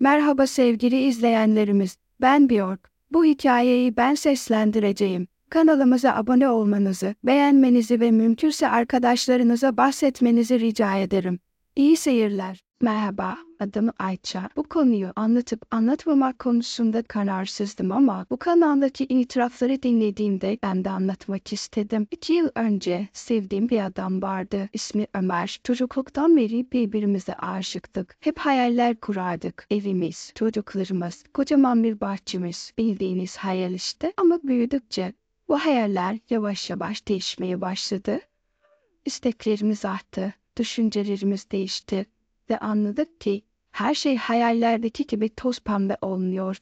Merhaba sevgili izleyenlerimiz. Ben Björk. Bu hikayeyi ben seslendireceğim. Kanalımıza abone olmanızı, beğenmenizi ve mümkünse arkadaşlarınıza bahsetmenizi rica ederim. İyi seyirler. Merhaba, adım Ayça. Bu konuyu anlatıp anlatmamak konusunda kararsızdım ama bu kanaldaki itirafları dinlediğimde ben de anlatmak istedim. İki yıl önce sevdiğim bir adam vardı. İsmi Ömer. Çocukluktan beri birbirimize aşıktık. Hep hayaller kurardık. Evimiz, çocuklarımız, kocaman bir bahçemiz. Bildiğiniz hayal işte. Ama büyüdükçe bu hayaller yavaş yavaş değişmeye başladı. İsteklerimiz arttı, düşüncelerimiz değişti ve anladık ki her şey hayallerdeki gibi toz pembe olmuyor.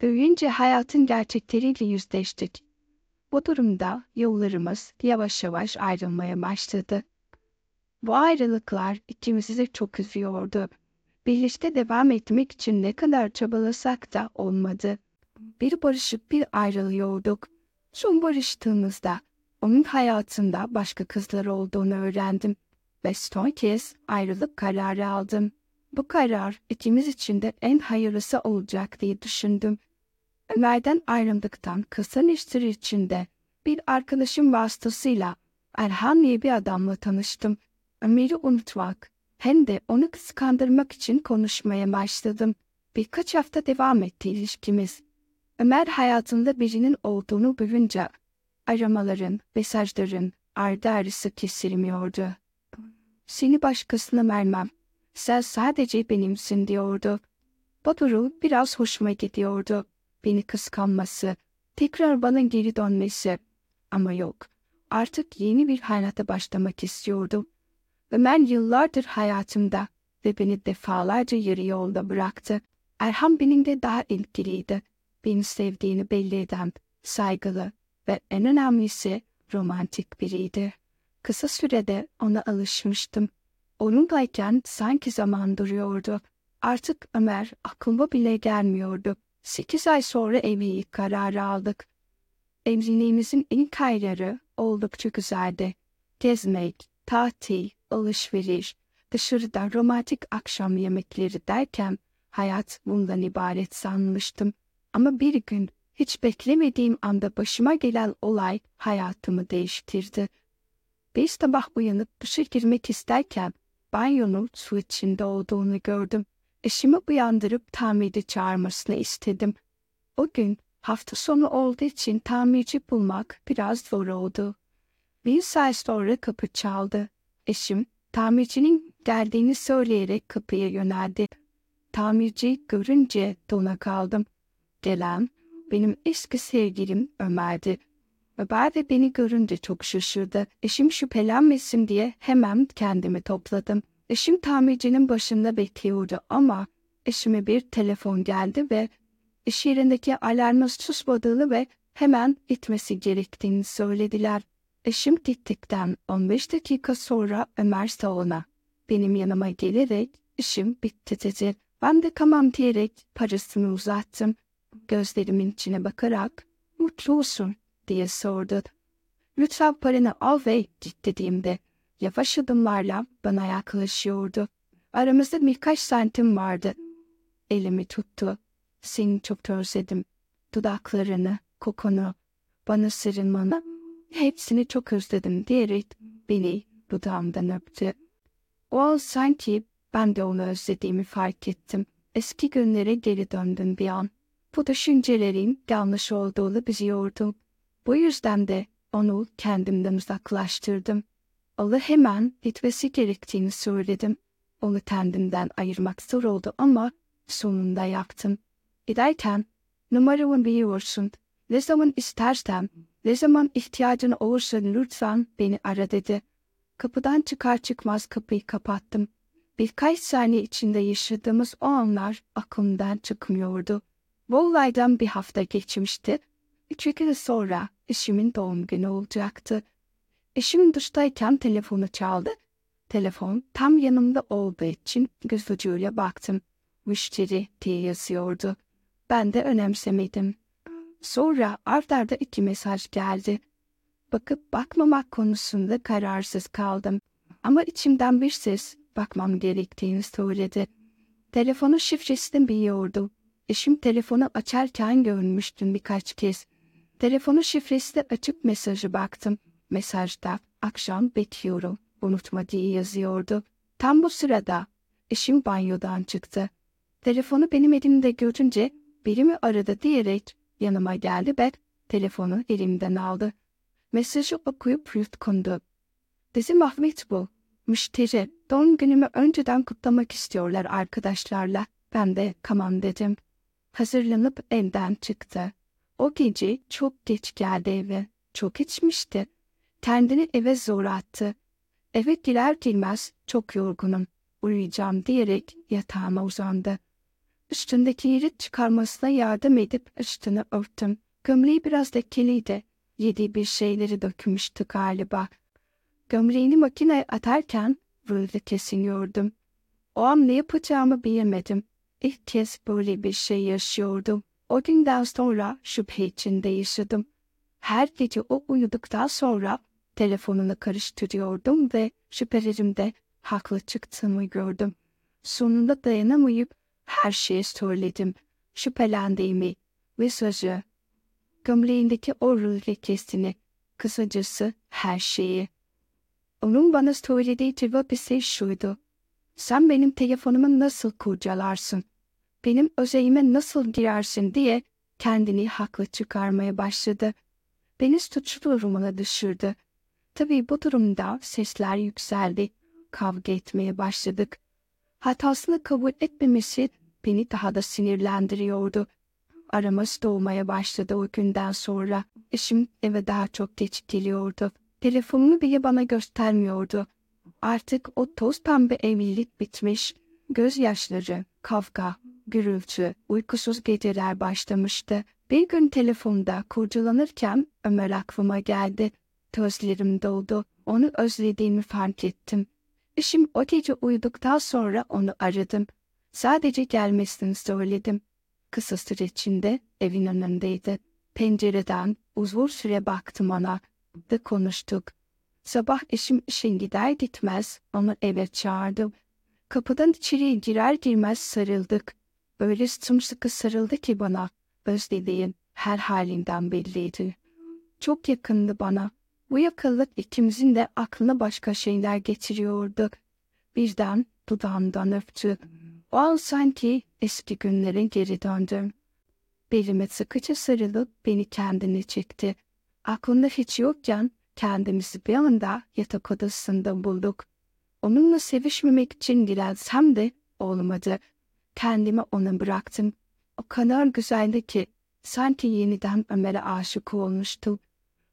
Büyüyünce hayatın gerçekleriyle yüzleştik. Bu durumda yollarımız yavaş yavaş ayrılmaya başladı. Bu ayrılıklar ikimizi de çok üzüyordu. Birlikte devam etmek için ne kadar çabalasak da olmadı. Bir barışıp bir ayrılıyorduk. Son barıştığımızda onun hayatında başka kızlar olduğunu öğrendim ve son kez ayrılık kararı aldım. Bu karar ikimiz için de en hayırlısı olacak diye düşündüm. Ömer'den ayrıldıktan kısa bir süre içinde bir arkadaşım vasıtasıyla Erhan diye bir adamla tanıştım. Ömer'i unutmak hem de onu kıskandırmak için konuşmaya başladım. Birkaç hafta devam etti ilişkimiz. Ömer hayatında birinin olduğunu duyunca aramaların, mesajların ardı arısı kesilmiyordu. Seni başkasına vermem. Sen sadece benimsin diyordu. Bu durum biraz hoşuma gidiyordu. Beni kıskanması, tekrar bana geri dönmesi. Ama yok. Artık yeni bir hayata başlamak istiyordum. Ömer yıllardır hayatımda ve beni defalarca yarı yolda bıraktı. Erhan benimle daha ilgiliydi. Beni sevdiğini belli eden, saygılı ve en önemlisi romantik biriydi. Kısa sürede ona alışmıştım. Onunlayken sanki zaman duruyordu. Artık Ömer aklıma bile gelmiyordu. Sekiz ay sonra evlilik kararı aldık. Evliliğimizin ilk ayları oldukça güzeldi. Gezmek, tatil, alışveriş, dışarıda romantik akşam yemekleri derken hayat bundan ibaret sanmıştım. Ama bir gün hiç beklemediğim anda başıma gelen olay hayatımı değiştirdi. Bir sabah uyanıp duşa girmek isterken banyonun su içinde olduğunu gördüm. Eşimi uyandırıp tamirci çağırmasını istedim. O gün hafta sonu olduğu için tamirci bulmak biraz zor oldu. Bir saat sonra kapı çaldı. Eşim tamircinin geldiğini söyleyerek kapıya yöneldi. Tamirci görünce dona kaldım. Gelen benim eski sevgilim Ömer'di. Ömer de beni görünce çok şaşırdı. Eşim şüphelenmesin diye hemen kendimi topladım. Eşim tamircinin başında bekliyordu ama eşime bir telefon geldi ve iş yerindeki alarmı susmadığını ve hemen gitmesi gerektiğini söylediler. Eşim gittikten 15 dakika sonra Ömer salona benim yanıma gelerek işim bitti dedi. Ben de tamam diyerek parasını uzattım. Gözlerimin içine bakarak mutlu musun diye sordu. Lütfen paranı al ve git dediğimde yavaş adımlarla bana yaklaşıyordu. Aramızda birkaç santim vardı. Elimi tuttu. Seni çok özledim. Dudaklarını, kokunu, bana sarılmanı, hepsini çok özledim diyerek beni dudağımdan öptü. O an sanki ben de onu özlediğimi fark ettim. Eski günlere geri döndüm bir an. Bu düşüncelerin yanlış olduğunu biliyordum. Bu yüzden de onu kendimden uzaklaştırdım. Onu hemen gitmesi gerektiğini söyledim. Onu kendimden ayırmak zor oldu ama sonunda yaptım. Giderken numaramı biliyorsun. Ne zaman istersen, ne zaman ihtiyacın olursa lütfen beni ara dedi. Kapıdan çıkar çıkmaz kapıyı kapattım. Birkaç saniye içinde yaşadığımız o anlar aklımdan çıkmıyordu. Bu olaydan bir hafta geçmişti. Üç gün sonra eşimin doğum günü olacaktı. Eşim duştayken telefonu çaldı. Telefon tam yanımda olduğu için göz ucuyla baktım. Müşteri diye yazıyordu. Ben de önemsemedim. Sonra art arda iki mesaj geldi. Bakıp bakmamak konusunda kararsız kaldım. Ama içimden bir ses bakmam gerektiğini söyledi. Telefonun şifresini biliyordum. Eşim telefonu açarken görmüştüm birkaç kez. Telefonun şifresini açıp mesajı baktım. Mesajda akşam bekliyorum. Unutma diye yazıyordu. Tam bu sırada eşim banyodan çıktı. Telefonu benim elimde görünce biri mi aradı diyerek yanıma geldi ve telefonu elimden aldı. Mesajı okuyup yutkundu. Bizim Ahmet bu. Müşteri doğum günümü önceden kutlamak istiyorlar arkadaşlarla. Ben de tamam dedim. Hazırlanıp evden çıktı. O gece çok geç geldi eve. Çok içmişti. Kendini eve zor attı. Eve girer girmez çok yorgunum. Uyuyacağım diyerek yatağıma uzandı. Üstündeki yeri çıkarmasına yardım edip üstünü örttüm. Gömleği biraz lekkeliydi. Yediği bir şeyleri dökmüştü galiba. Gömleğini makineye atarken böyle kesiniyordum. O an ne yapacağımı bilemedim. İlk kez böyle bir şey yaşıyordum. O günden sonra şüphe içinde yaşadım. Her gece o uyuduktan sonra telefonunu karıştırıyordum ve şüphelerimde haklı çıktığımı gördüm. Sonunda dayanamayıp her şeyi söyledim. Şüphelendiğimi, mesajı, gömleğindeki o ruh lekesini, kısacası her şeyi. Onun bana söylediği cevap ise şuydu. Sen benim telefonumu nasıl kurcalarsın? Benim özelime nasıl girersin diye kendini haklı çıkarmaya başladı. Beni suçlu durumuna düşürdü. Tabii bu durumda sesler yükseldi. Kavga etmeye başladık. Hatasını kabul etmemesi beni daha da sinirlendiriyordu. Aramız doğmaya başladı o günden sonra. Eşim eve daha çok geç geliyordu. Telefonunu bile bana göstermiyordu. Artık o toz pembe evlilik bitmiş. Gözyaşları, kavga, gürültü, uykusuz geceler başlamıştı. Bir gün telefonda kurcalanırken Ömer aklıma geldi. Gözlerim doldu. Onu özlediğimi fark ettim. Eşim o gece uyuduktan sonra onu aradım. Sadece gelmesini söyledim. Kısa süre içinde evin önündeydi. Pencereden uzun süre baktım ona ve konuştuk. Sabah eşim işin gider gitmez onu eve çağırdım. Kapıdan içeriye girer girmez sarıldık. Öyle sımsıkı sarıldı ki bana. Özlediğim her halinden belliydi. Çok yakındı bana. Bu yakınlık ikimizin de aklına başka şeyler getiriyordu. Birden dudağımdan öptü. O an sanki eski günlere geri döndüm. Belime sıkıca sarılıp beni kendine çekti. Aklımda hiç yokken kendimizi bir anda yatak odasında bulduk. Onunla sevişmemek için dilensem de olmadı. Kendimi ona bıraktım. O kadar güzeldi ki sanki yeniden Ömer'e aşık olmuştum.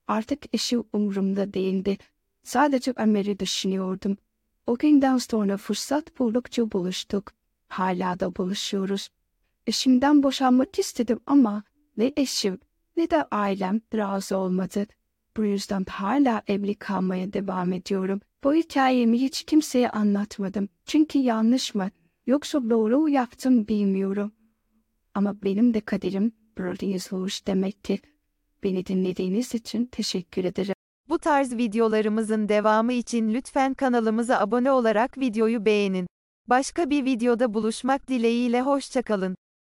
Artık eşi umurumda değildi. Sadece Ömer'i düşünüyordum. O günden sonra fırsat buldukça buluştuk. Hala da buluşuyoruz. Eşimden boşanmak istedim ama ne eşim ne de ailem razı olmadı. Bu yüzden hala evli kalmaya devam ediyorum. Bu hikayemi hiç kimseye anlatmadım. Çünkü yanlış mı yoksa doğru yaptım bilmiyorum. Ama benim de kaderim böyle yazılmış demek ki. Beni dinlediğiniz için teşekkür ederim. Bu tarz videolarımızın devamı için lütfen kanalımıza abone olarak videoyu beğenin. Başka bir videoda buluşmak dileğiyle hoşçakalın.